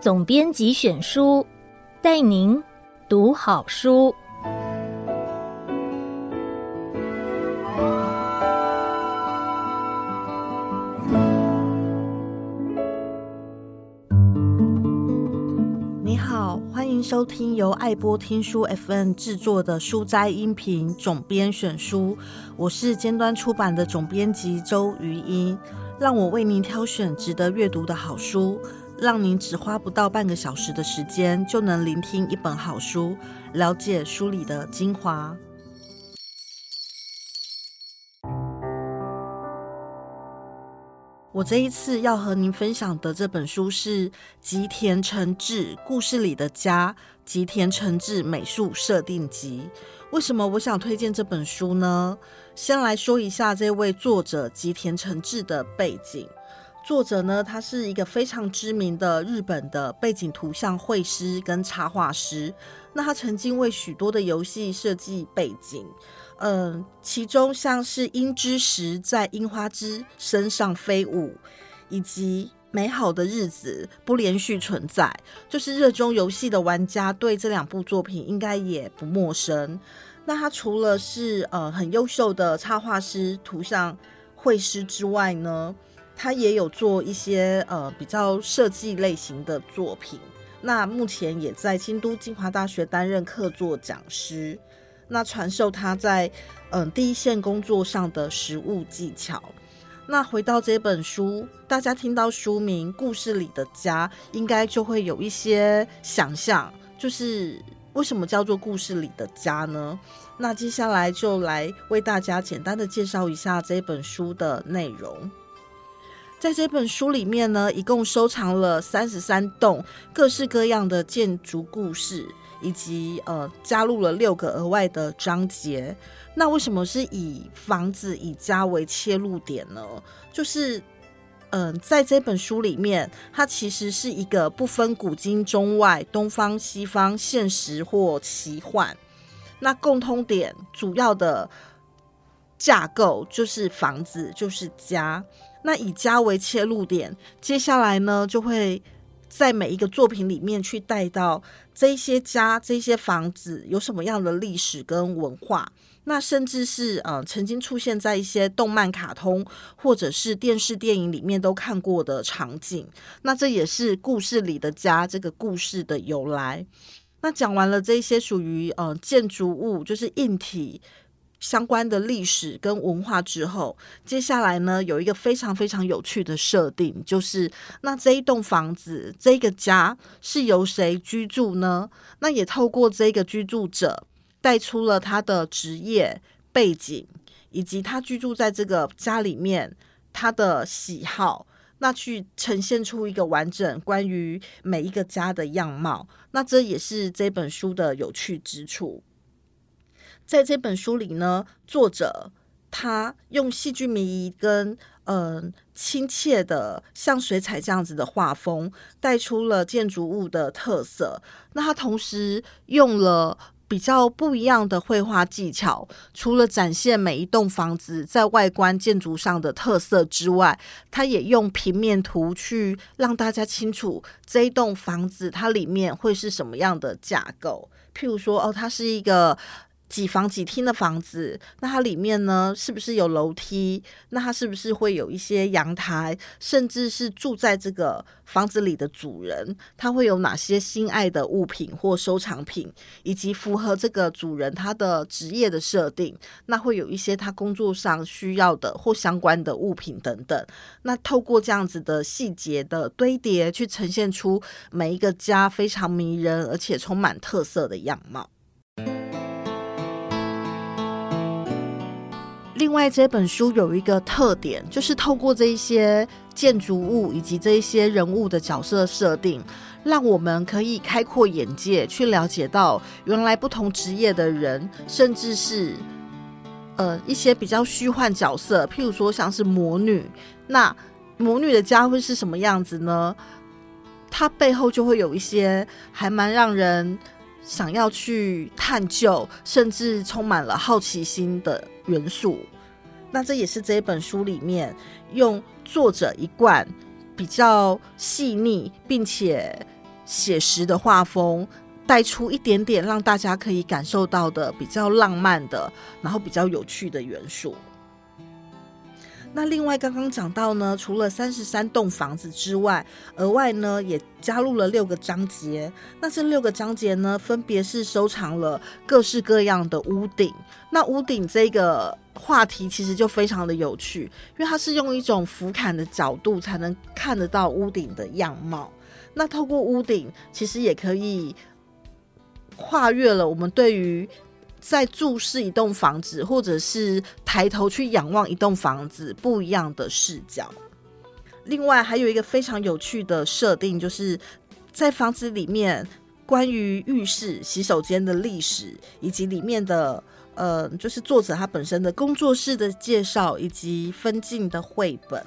总编辑选书，带您读好书。听由爱播听书 FM 制作的书斋音频总编选书，我是尖端出版的总编辑周瑜英，让我为您挑选值得阅读的好书。让您只花不到半个小时的时间，就能聆听一本好书，了解书里的精华。这一次要和您分享的这本书是吉田诚志故事里的家，吉田诚志美术设定集。为什么我想推荐这本书呢？先来说一下这位作者吉田诚志的背景。作者呢，他是一个非常知名的日本的背景图像绘师跟插画师。那他曾经为许多的游戏设计背景，嗯、其中像是《樱之石在樱花枝身上飞舞》，以及《美好的日子不连续存在》，就是热衷游戏的玩家对这两部作品应该也不陌生。那他除了是呃很优秀的插画师、图像绘师之外呢，他也有做一些呃比较设计类型的作品，那目前也在京都精华大学担任客座讲师，那传授他在嗯、第一线工作上的实务技巧。那回到这本书，大家听到书名《故事里的家》，应该就会有一些想象，就是为什么叫做故事里的家呢？那接下来就来为大家简单的介绍一下这本书的内容。在这本书里面呢，一共收藏了三十三栋各式各样的建筑故事，以及呃加入了六个额外的章节。那为什么是以房子、以家为切入点呢？就是嗯、在这本书里面，它其实是一个不分古今中外、东方西方、现实或奇幻。那共通点主要的架构就是房子，就是家。那以家为切入点，接下来呢，就会在每一个作品里面去带到这些家、这些房子有什么样的历史跟文化，那甚至是呃曾经出现在一些动漫、卡通或者是电视、电影里面都看过的场景。那这也是故事里的家这个故事的由来。那讲完了这些属于呃建筑物，就是硬体。相关的历史跟文化之后，接下来呢，有一个非常非常有趣的设定，就是那这一栋房子，这个家是由谁居住呢？那也透过这个居住者带出了他的职业背景，以及他居住在这个家里面他的喜好，那去呈现出一个完整关于每一个家的样貌。那这也是这本书的有趣之处。在这本书里呢，作者他用戏剧迷跟嗯、亲切的像水彩这样子的画风，带出了建筑物的特色。那他同时用了比较不一样的绘画技巧，除了展现每一栋房子在外观建筑上的特色之外，他也用平面图去让大家清楚这一栋房子它里面会是什么样的架构。譬如说，哦，它是一个。几房几厅的房子，那它里面呢，是不是有楼梯？那它是不是会有一些阳台？甚至是住在这个房子里的主人，他会有哪些心爱的物品或收藏品，以及符合这个主人他的职业的设定？那会有一些他工作上需要的或相关的物品等等。那透过这样子的细节的堆叠，去呈现出每一个家非常迷人而且充满特色的样貌。另外，这本书有一个特点，就是透过这一些建筑物以及这一些人物的角色设定，让我们可以开阔眼界，去了解到原来不同职业的人，甚至是呃一些比较虚幻角色，譬如说像是魔女，那魔女的家会是什么样子呢？它背后就会有一些还蛮让人想要去探究，甚至充满了好奇心的元素。那这也是这一本书里面用作者一贯比较细腻并且写实的画风，带出一点点让大家可以感受到的比较浪漫的，然后比较有趣的元素。那另外刚刚讲到呢，除了三十三栋房子之外，额外呢也加入了六个章节。那这六个章节呢，分别是收藏了各式各样的屋顶。那屋顶这个话题其实就非常的有趣，因为它是用一种俯瞰的角度才能看得到屋顶的样貌。那透过屋顶，其实也可以跨越了我们对于。在注视一栋房子，或者是抬头去仰望一栋房子，不一样的视角。另外，还有一个非常有趣的设定，就是在房子里面关于浴室、洗手间的历史，以及里面的呃，就是作者他本身的工作室的介绍，以及分镜的绘本。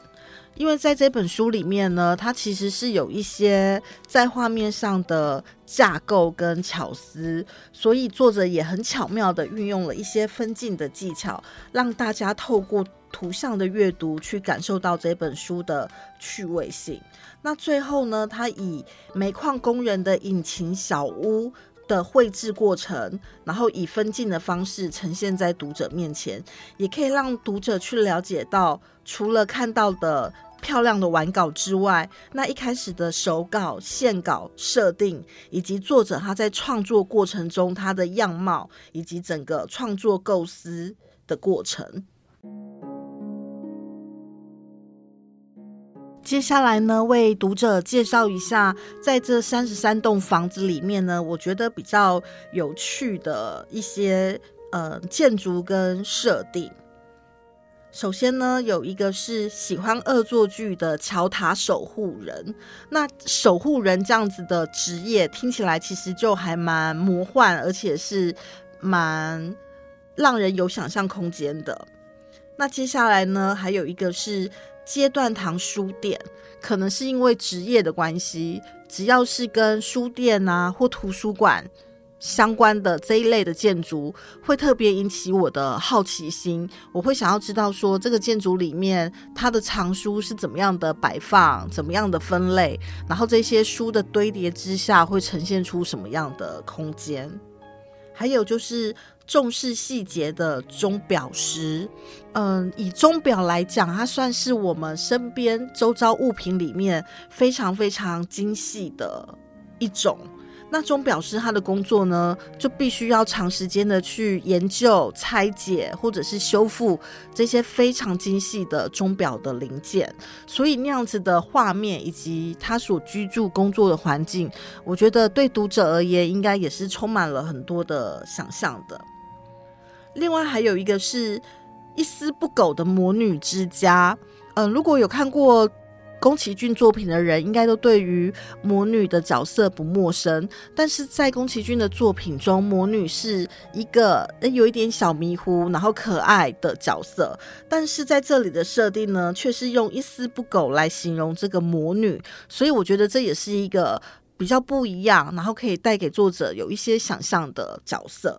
因为在这本书里面呢，它其实是有一些在画面上的架构跟巧思，所以作者也很巧妙地运用了一些分镜的技巧，让大家透过图像的阅读去感受到这本书的趣味性。那最后呢，他以煤矿工人的引擎小屋的绘制过程，然后以分镜的方式呈现在读者面前，也可以让读者去了解到，除了看到的。漂亮的完稿之外，那一开始的手稿、线稿设定，以及作者他在创作过程中他的样貌，以及整个创作构思的过程。接下来呢，为读者介绍一下，在这三十三栋房子里面呢，我觉得比较有趣的一些呃建筑跟设定。首先呢，有一个是喜欢恶作剧的桥塔守护人。那守护人这样子的职业听起来其实就还蛮魔幻，而且是蛮让人有想象空间的。那接下来呢，还有一个是阶段堂书店，可能是因为职业的关系，只要是跟书店啊或图书馆。相关的这一类的建筑会特别引起我的好奇心，我会想要知道说这个建筑里面它的藏书是怎么样的摆放，怎么样的分类，然后这些书的堆叠之下会呈现出什么样的空间。还有就是重视细节的钟表师，嗯，以钟表来讲，它算是我们身边周遭物品里面非常非常精细的一种。那钟表师他的工作呢，就必须要长时间的去研究、拆解或者是修复这些非常精细的钟表的零件，所以那样子的画面以及他所居住工作的环境，我觉得对读者而言，应该也是充满了很多的想象的。另外还有一个是一丝不苟的魔女之家，嗯、呃，如果有看过。宫崎骏作品的人应该都对于魔女的角色不陌生，但是在宫崎骏的作品中，魔女是一个有一点小迷糊，然后可爱的角色，但是在这里的设定呢，却是用一丝不苟来形容这个魔女，所以我觉得这也是一个比较不一样，然后可以带给作者有一些想象的角色。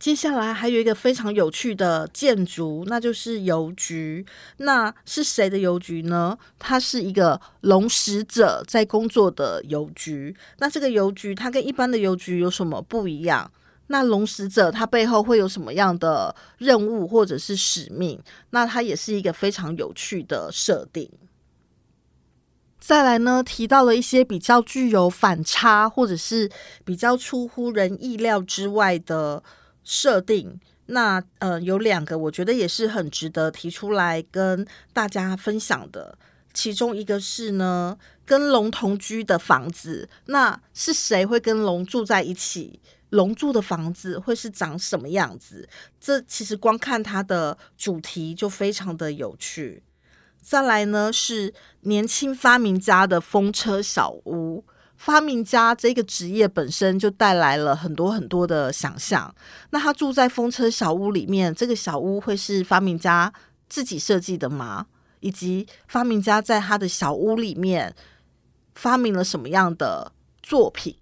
接下来还有一个非常有趣的建筑，那就是邮局。那是谁的邮局呢？它是一个龙使者在工作的邮局。那这个邮局它跟一般的邮局有什么不一样？那龙使者它背后会有什么样的任务或者是使命？那它也是一个非常有趣的设定。再来呢，提到了一些比较具有反差或者是比较出乎人意料之外的。设定，那呃有两个，我觉得也是很值得提出来跟大家分享的。其中一个是呢，跟龙同居的房子，那是谁会跟龙住在一起？龙住的房子会是长什么样子？这其实光看它的主题就非常的有趣。再来呢，是年轻发明家的风车小屋。发明家这个职业本身就带来了很多很多的想象。那他住在风车小屋里面，这个小屋会是发明家自己设计的吗？以及发明家在他的小屋里面发明了什么样的作品？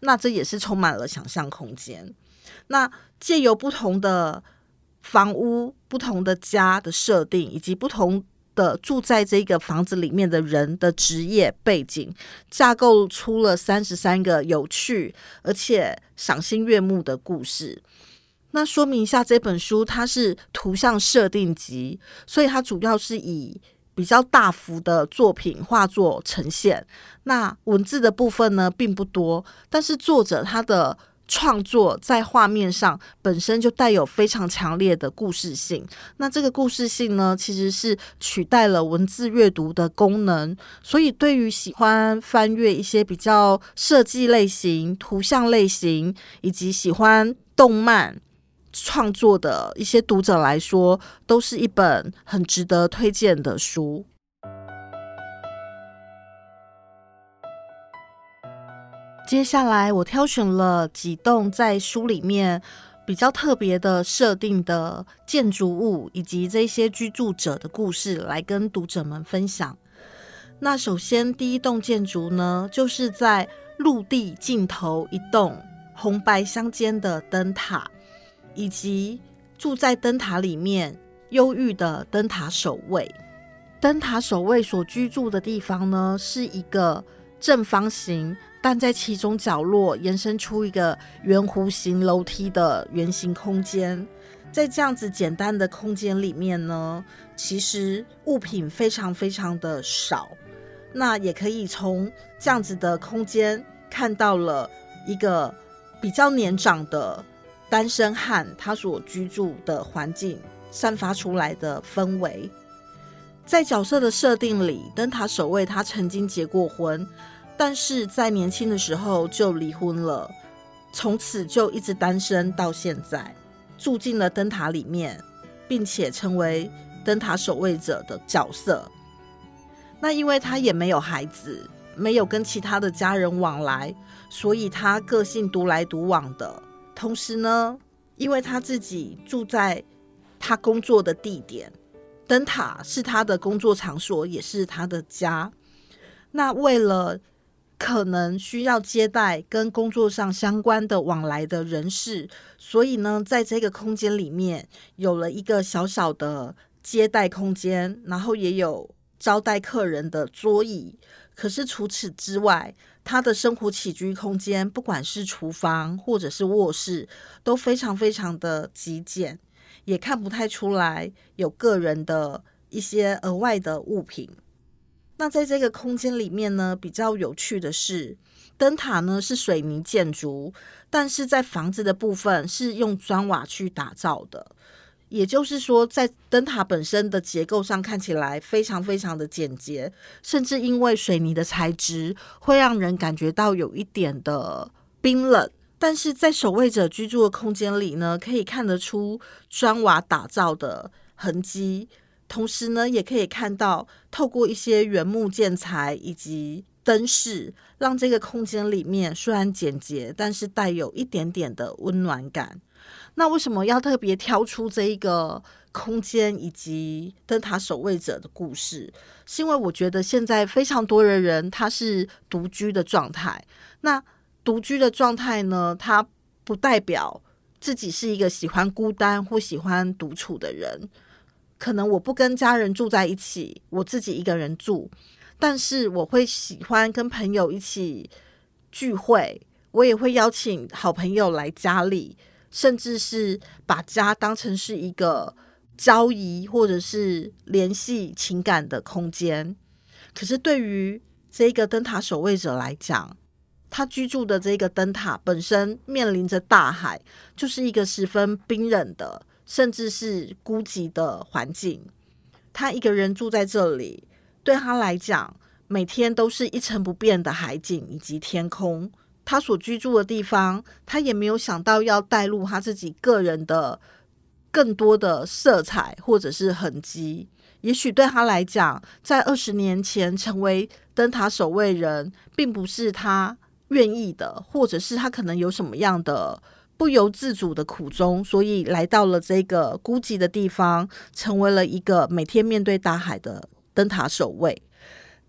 那这也是充满了想象空间。那借由不同的房屋、不同的家的设定，以及不同的住在这个房子里面的人的职业背景，架构出了三十三个有趣而且赏心悦目的故事。那说明一下，这本书它是图像设定集，所以它主要是以比较大幅的作品画作呈现。那文字的部分呢，并不多，但是作者他的创作在画面上本身就带有非常强烈的故事性。那这个故事性呢，其实是取代了文字阅读的功能。所以，对于喜欢翻阅一些比较设计类型、图像类型，以及喜欢动漫。创作的一些读者来说，都是一本很值得推荐的书。接下来，我挑选了几栋在书里面比较特别的设定的建筑物，以及这些居住者的故事，来跟读者们分享。那首先，第一栋建筑呢，就是在陆地尽头一栋红白相间的灯塔。以及住在灯塔里面忧郁的灯塔守卫，灯塔守卫所居住的地方呢，是一个正方形，但在其中角落延伸出一个圆弧形楼梯的圆形空间。在这样子简单的空间里面呢，其实物品非常非常的少。那也可以从这样子的空间看到了一个比较年长的。单身汉他所居住的环境散发出来的氛围，在角色的设定里，灯塔守卫他曾经结过婚，但是在年轻的时候就离婚了，从此就一直单身到现在，住进了灯塔里面，并且成为灯塔守卫者的角色。那因为他也没有孩子，没有跟其他的家人往来，所以他个性独来独往的。同时呢，因为他自己住在他工作的地点，灯塔是他的工作场所，也是他的家。那为了可能需要接待跟工作上相关的往来的人士，所以呢，在这个空间里面有了一个小小的接待空间，然后也有招待客人的桌椅。可是除此之外，他的生活起居空间，不管是厨房或者是卧室，都非常非常的极简，也看不太出来有个人的一些额外的物品。那在这个空间里面呢，比较有趣的是，灯塔呢是水泥建筑，但是在房子的部分是用砖瓦去打造的。也就是说，在灯塔本身的结构上看起来非常非常的简洁，甚至因为水泥的材质会让人感觉到有一点的冰冷。但是在守卫者居住的空间里呢，可以看得出砖瓦打造的痕迹，同时呢，也可以看到透过一些原木建材以及灯饰，让这个空间里面虽然简洁，但是带有一点点的温暖感。那为什么要特别挑出这一个空间以及灯塔守卫者的故事？是因为我觉得现在非常多的人他是独居的状态。那独居的状态呢，它不代表自己是一个喜欢孤单或喜欢独处的人。可能我不跟家人住在一起，我自己一个人住，但是我会喜欢跟朋友一起聚会，我也会邀请好朋友来家里。甚至是把家当成是一个交谊或者是联系情感的空间。可是对于这个灯塔守卫者来讲，他居住的这个灯塔本身面临着大海，就是一个十分冰冷的，甚至是孤寂的环境。他一个人住在这里，对他来讲，每天都是一成不变的海景以及天空。他所居住的地方，他也没有想到要带入他自己个人的更多的色彩或者是痕迹。也许对他来讲，在二十年前成为灯塔守卫人，并不是他愿意的，或者是他可能有什么样的不由自主的苦衷，所以来到了这个孤寂的地方，成为了一个每天面对大海的灯塔守卫。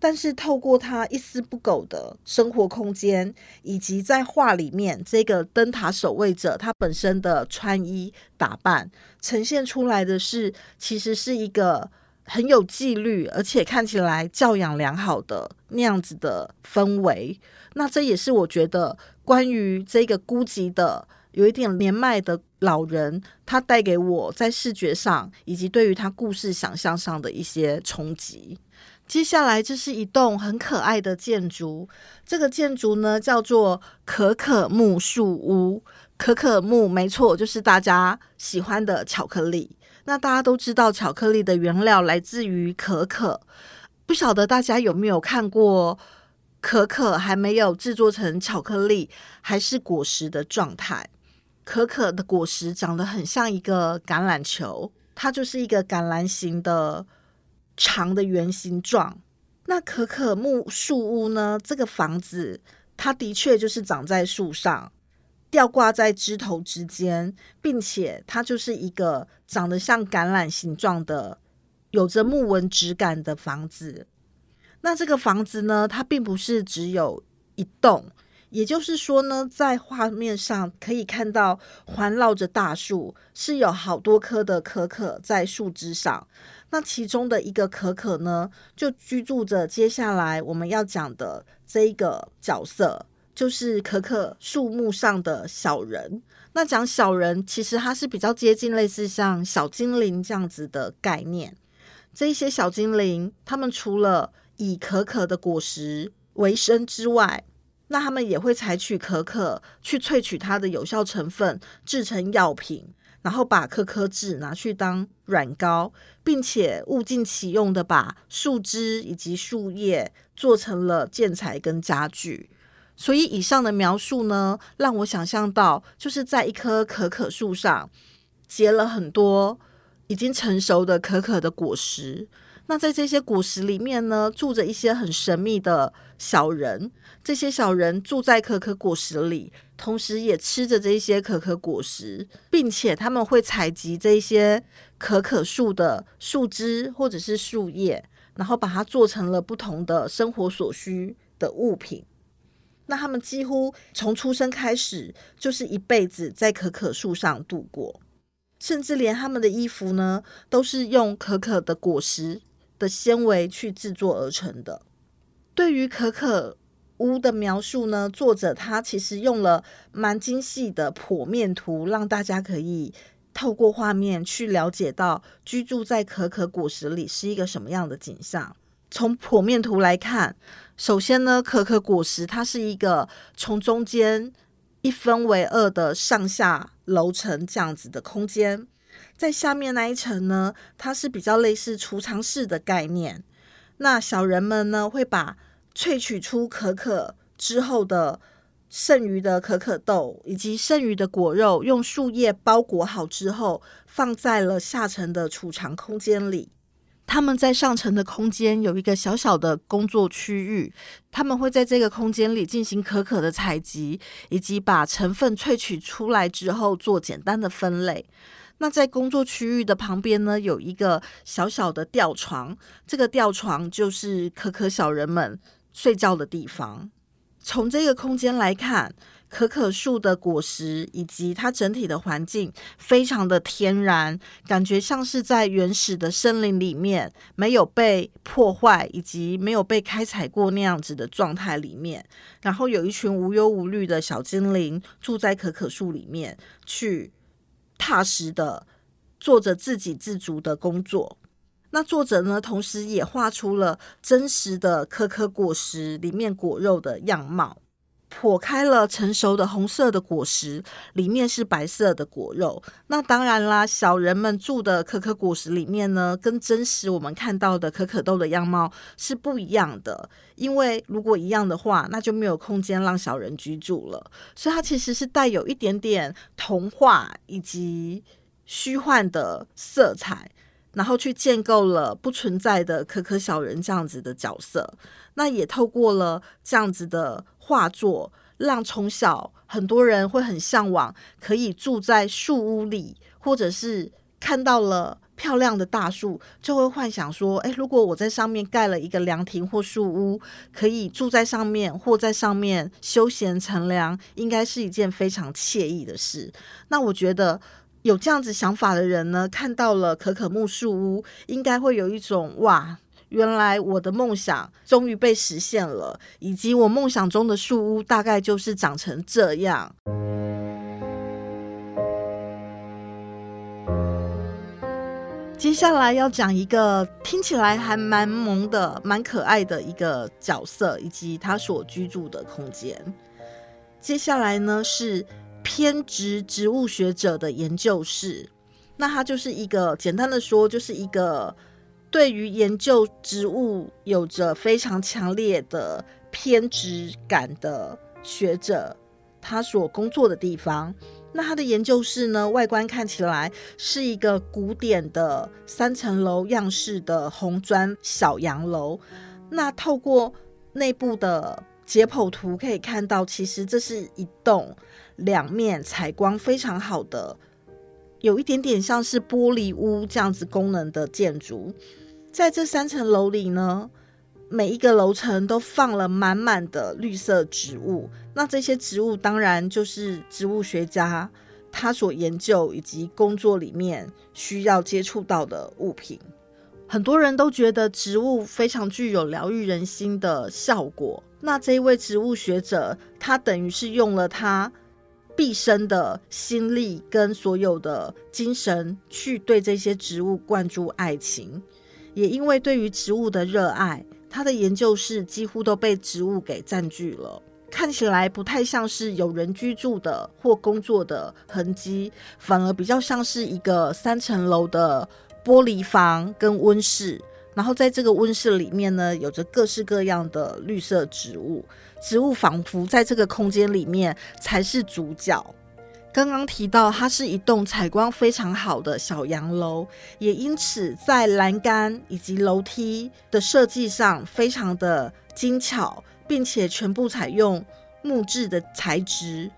但是透过他一丝不苟的生活空间，以及在画里面这个灯塔守卫者他本身的穿衣打扮，呈现出来的是，其实是一个很有纪律，而且看起来教养良好的那样子的氛围。那这也是我觉得关于这个孤寂的。有一点年迈的老人，他带给我在视觉上以及对于他故事想象上的一些冲击。接下来，这是一栋很可爱的建筑，这个建筑呢叫做可可木树屋。可可木，没错，就是大家喜欢的巧克力。那大家都知道，巧克力的原料来自于可可。不晓得大家有没有看过可可还没有制作成巧克力，还是果实的状态？可可的果实长得很像一个橄榄球，它就是一个橄榄形的长的圆形状。那可可木树屋呢？这个房子它的确就是长在树上，吊挂在枝头之间，并且它就是一个长得像橄榄形状的、有着木纹质感的房子。那这个房子呢，它并不是只有一栋。也就是说呢，在画面上可以看到环绕着大树，是有好多棵的可可在树枝上。那其中的一个可可呢，就居住着接下来我们要讲的这一个角色，就是可可树木上的小人。那讲小人，其实它是比较接近类似像小精灵这样子的概念。这一些小精灵，他们除了以可可的果实为生之外，那他们也会采取可可去萃取它的有效成分，制成药品，然后把可可脂拿去当软膏，并且物尽其用的把树枝以及树叶做成了建材跟家具。所以以上的描述呢，让我想象到就是在一棵可可树上结了很多已经成熟的可可的果实。那在这些果实里面呢，住着一些很神秘的小人。这些小人住在可可果实里，同时也吃着这些可可果实，并且他们会采集这些可可树的树枝或者是树叶，然后把它做成了不同的生活所需的物品。那他们几乎从出生开始就是一辈子在可可树上度过，甚至连他们的衣服呢，都是用可可的果实的纤维去制作而成的。对于可可屋的描述呢，作者他其实用了蛮精细的剖面图，让大家可以透过画面去了解到居住在可可果实里是一个什么样的景象。从剖面图来看，首先呢，可可果实它是一个从中间一分为二的上下楼层这样子的空间。在下面那一层呢，它是比较类似储藏室的概念。那小人们呢，会把萃取出可可之后的剩余的可可豆以及剩余的果肉，用树叶包裹好之后，放在了下层的储藏空间里。他们在上层的空间有一个小小的工作区域，他们会在这个空间里进行可可的采集，以及把成分萃取出来之后做简单的分类。那在工作区域的旁边呢，有一个小小的吊床，这个吊床就是可可小人们睡觉的地方。从这个空间来看，可可树的果实以及它整体的环境非常的天然，感觉像是在原始的森林里面，没有被破坏以及没有被开采过那样子的状态里面。然后有一群无忧无虑的小精灵住在可可树里面，去。踏实的做着自给自足的工作。那作者呢，同时也画出了真实的颗颗果实里面果肉的样貌。剖开了成熟的红色的果实，里面是白色的果肉。那当然啦，小人们住的可可果实里面呢，跟真实我们看到的可可豆的样貌是不一样的。因为如果一样的话，那就没有空间让小人居住了。所以它其实是带有一点点童话以及虚幻的色彩，然后去建构了不存在的可可小人这样子的角色。那也透过了这样子的。画作让从小很多人会很向往，可以住在树屋里，或者是看到了漂亮的大树，就会幻想说，哎，如果我在上面盖了一个凉亭或树屋，可以住在上面或在上面休闲乘凉，应该是一件非常惬意的事。那我觉得有这样子想法的人呢，看到了可可木树屋，应该会有一种哇。原来我的梦想终于被实现了，以及我梦想中的树屋大概就是长成这样。接下来要讲一个听起来还蛮萌的、蛮可爱的一个角色，以及他所居住的空间。接下来呢，是偏执植物学者的研究室，那他就是一个简单的说，就是一个。对于研究植物有着非常强烈的偏执感的学者，他所工作的地方，那他的研究室呢，外观看起来是一个古典的三层楼样式的红砖小洋楼。那透过内部的解剖图可以看到，其实这是一栋两面采光非常好的，有一点点像是玻璃屋这样子功能的建筑。在这三层楼里呢，每一个楼层都放了满满的绿色植物。那这些植物当然就是植物学家他所研究以及工作里面需要接触到的物品。很多人都觉得植物非常具有疗愈人心的效果。那这一位植物学者，他等于是用了他毕生的心力跟所有的精神去对这些植物灌注爱情。也因为对于植物的热爱，他的研究室几乎都被植物给占据了，看起来不太像是有人居住的或工作的痕迹，反而比较像是一个三层楼的玻璃房跟温室。然后在这个温室里面呢，有着各式各样的绿色植物，植物仿佛在这个空间里面才是主角。刚刚提到，它是一栋采光非常好的小洋楼，也因此在栏杆以及楼梯的设计上非常的精巧，并且全部采用木质的材质，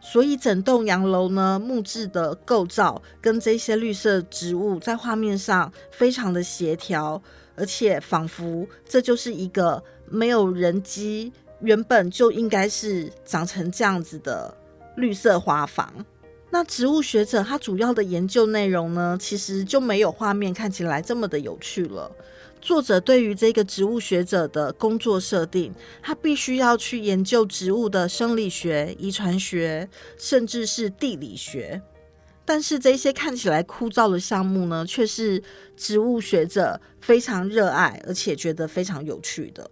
所以整栋洋楼呢，木质的构造跟这些绿色植物在画面上非常的协调，而且仿佛这就是一个没有人机，原本就应该是长成这样子的。绿色花房，那植物学者他主要的研究内容呢，其实就没有画面看起来这么的有趣了。作者对于这个植物学者的工作设定，他必须要去研究植物的生理学、遗传学，甚至是地理学。但是这些看起来枯燥的项目呢，却是植物学者非常热爱，而且觉得非常有趣的。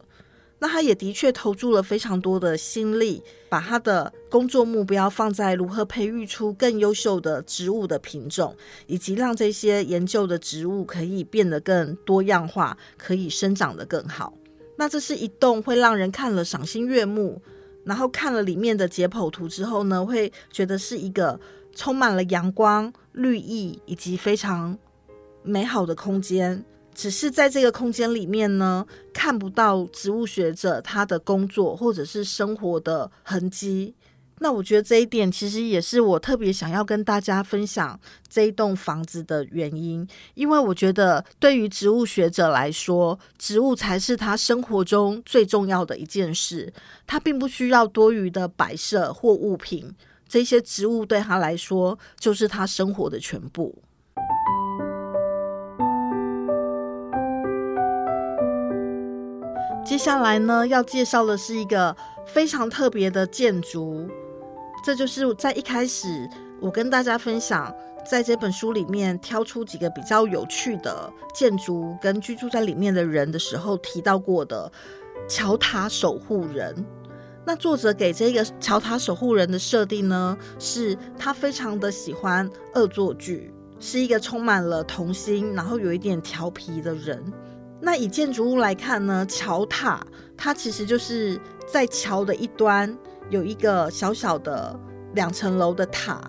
那他也的确投注了非常多的心力，把他的工作目标放在如何培育出更优秀的植物的品种，以及让这些研究的植物可以变得更多样化，可以生长得更好。那这是一栋会让人看了赏心悦目，然后看了里面的解剖图之后呢，会觉得是一个充满了阳光、绿意以及非常美好的空间。只是在这个空间里面呢，看不到植物学者他的工作或者是生活的痕迹。那我觉得这一点其实也是我特别想要跟大家分享这一栋房子的原因，因为我觉得对于植物学者来说，植物才是他生活中最重要的一件事。他并不需要多余的摆设或物品，这些植物对他来说就是他生活的全部。接下来呢，要介绍的是一个非常特别的建筑，这就是在一开始我跟大家分享，在这本书里面挑出几个比较有趣的建筑跟居住在里面的人的时候提到过的桥塔守护人。那作者给这个桥塔守护人的设定呢，是他非常的喜欢恶作剧，是一个充满了童心，然后有一点调皮的人。那以建筑物来看呢，桥塔它其实就是在桥的一端有一个小小的两层楼的塔，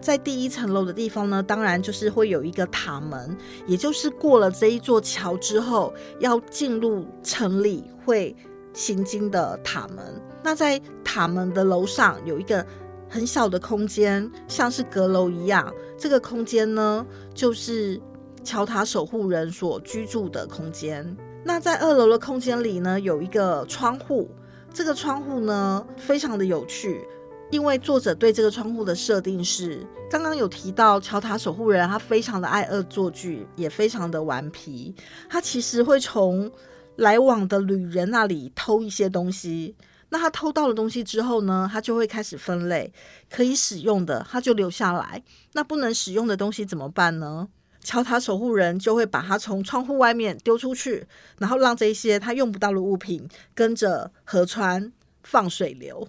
在第一层楼的地方呢，当然就是会有一个塔门，也就是过了这一座桥之后要进入城里会行经的塔门。那在塔门的楼上有一个很小的空间，像是阁楼一样，这个空间呢就是。桥塔守护人所居住的空间。那在二楼的空间里呢，有一个窗户。这个窗户呢，非常的有趣，因为作者对这个窗户的设定是，刚刚有提到桥塔守护人，他非常的爱恶作剧，也非常的顽皮。他其实会从来往的旅人那里偷一些东西。那他偷到了东西之后呢，他就会开始分类，可以使用的他就留下来，那不能使用的东西怎么办呢？桥塔守护人就会把它从窗户外面丢出去，然后让这些他用不到的物品跟着河川放水流。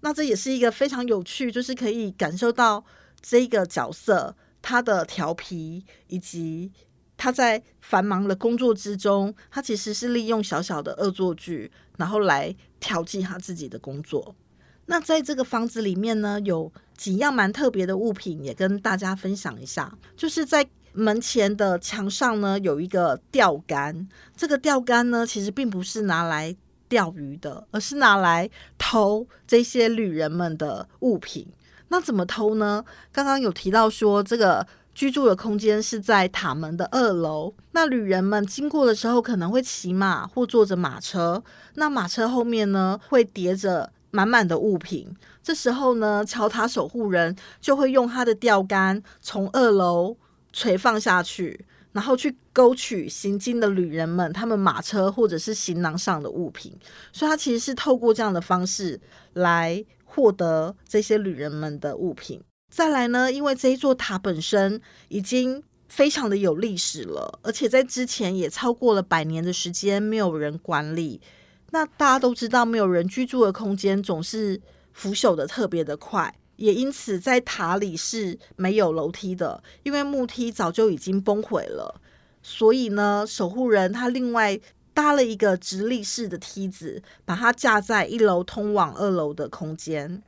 那这也是一个非常有趣，就是可以感受到这个角色他的调皮，以及他在繁忙的工作之中，他其实是利用小小的恶作剧，然后来调剂他自己的工作。那在这个房子里面呢，有几样蛮特别的物品，也跟大家分享一下，就是在。门前的墙上呢，有一个钓竿，这个钓竿呢，其实并不是拿来钓鱼的，而是拿来偷这些旅人们的物品。那怎么偷呢？刚刚有提到说，这个居住的空间是在塔门的二楼。那旅人们经过的时候，可能会骑马或坐着马车，那马车后面呢，会叠着满满的物品。这时候呢，桥塔守护人就会用他的钓竿从二楼。垂放下去，然后去勾取行经的旅人们，他们马车或者是行囊上的物品，所以他其实是透过这样的方式来获得这些旅人们的物品。再来呢，因为这一座塔本身已经非常的有历史了，而且在之前也超过了百年的时间没有人管理。那大家都知道，没有人居住的空间总是腐朽的特别的快。也因此，在塔里是没有楼梯的，因为木梯早就已经崩毁了。所以呢，守护人他另外搭了一个直立式的梯子，把它架在一楼通往二楼的空间。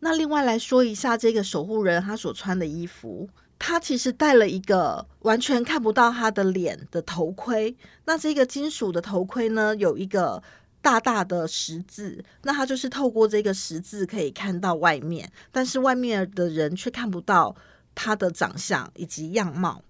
那另外来说一下，这个守护人他所穿的衣服，他其实戴了一个完全看不到他的脸的头盔。那这个金属的头盔呢，有一个。大大的十字，那他就是透过这个十字可以看到外面，但是外面的人却看不到他的长相以及样貌。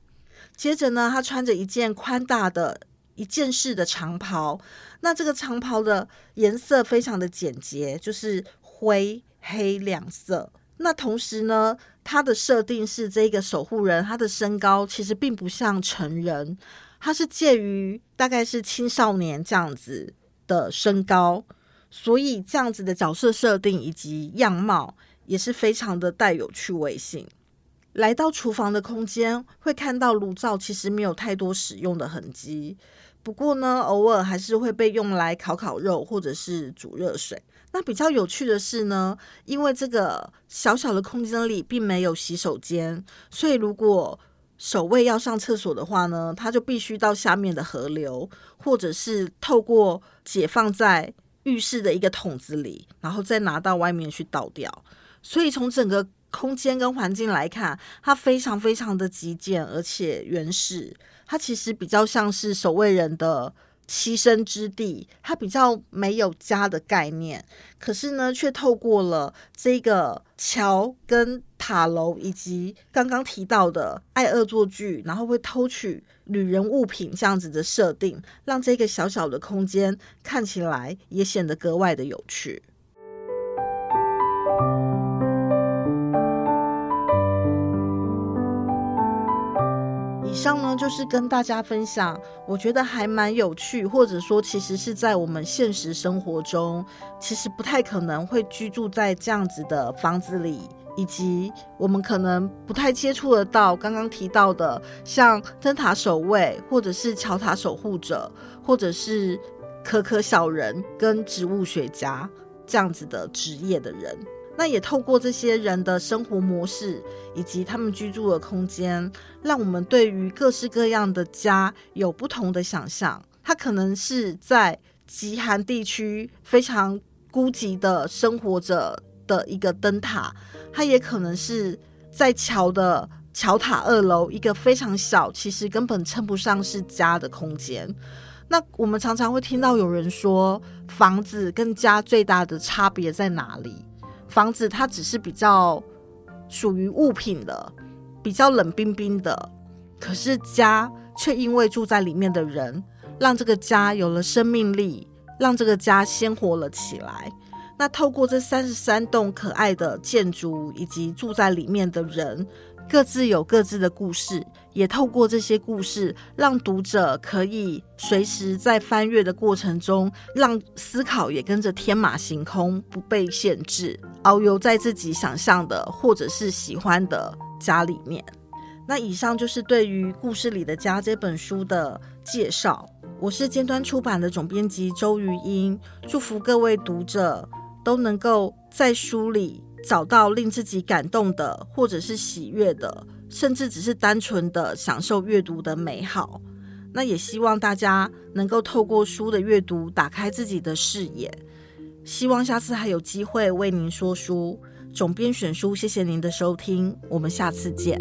接着呢，他穿着一件宽大的一件式的长袍，那这个长袍的颜色非常的简洁，就是灰黑两色。那同时呢，他的设定是这个守护人，他的身高其实并不像成人，他是介于大概是青少年这样子的身高，所以这样子的角色设定以及样貌也是非常的带有趣味性。来到厨房的空间，会看到炉灶其实没有太多使用的痕迹，不过呢，偶尔还是会被用来烤烤肉或者是煮热水。那比较有趣的是呢，因为这个小小的空间里并没有洗手间，所以如果守卫要上厕所的话呢，他就必须到下面的河流，或者是透过解放在浴室的一个桶子里，然后再拿到外面去倒掉。所以从整个空间跟环境来看，它非常非常的极简，而且原始。它其实比较像是守卫人的。栖身之地，它比较没有家的概念，可是呢，却透过了这个桥跟塔楼，以及刚刚提到的爱恶作剧，然后会偷取旅人物品这样子的设定，让这个小小的空间看起来也显得格外的有趣。以上呢，就是跟大家分享，我觉得还蛮有趣，或者说其实是在我们现实生活中，其实不太可能会居住在这样子的房子里，以及我们可能不太接触得到刚刚提到的，像灯塔守卫，或者是桥塔守护者，或者是可可小人跟植物学家这样子的职业的人。那也透过这些人的生活模式以及他们居住的空间，让我们对于各式各样的家有不同的想象。它可能是在极寒地区非常孤寂的生活着的一个灯塔，它也可能是在桥的桥塔二楼一个非常小，其实根本称不上是家的空间。那我们常常会听到有人说，房子跟家最大的差别在哪里？房子它只是比较属于物品的，比较冷冰冰的。可是家却因为住在里面的人，让这个家有了生命力，让这个家鲜活了起来。那透过这三十三栋可爱的建筑，以及住在里面的人，各自有各自的故事，也透过这些故事，让读者可以随时在翻阅的过程中，让思考也跟着天马行空，不被限制，遨游在自己想象的或者是喜欢的家里面。那以上就是对于故事里的家这本书的介绍。我是尖端出版的总编辑周瑜英，祝福各位读者。都能够在书里找到令自己感动的，或者是喜悦的，甚至只是单纯的享受阅读的美好。那也希望大家能够透过书的阅读，打开自己的视野。希望下次还有机会为您说书。总编选书，谢谢您的收听，我们下次见。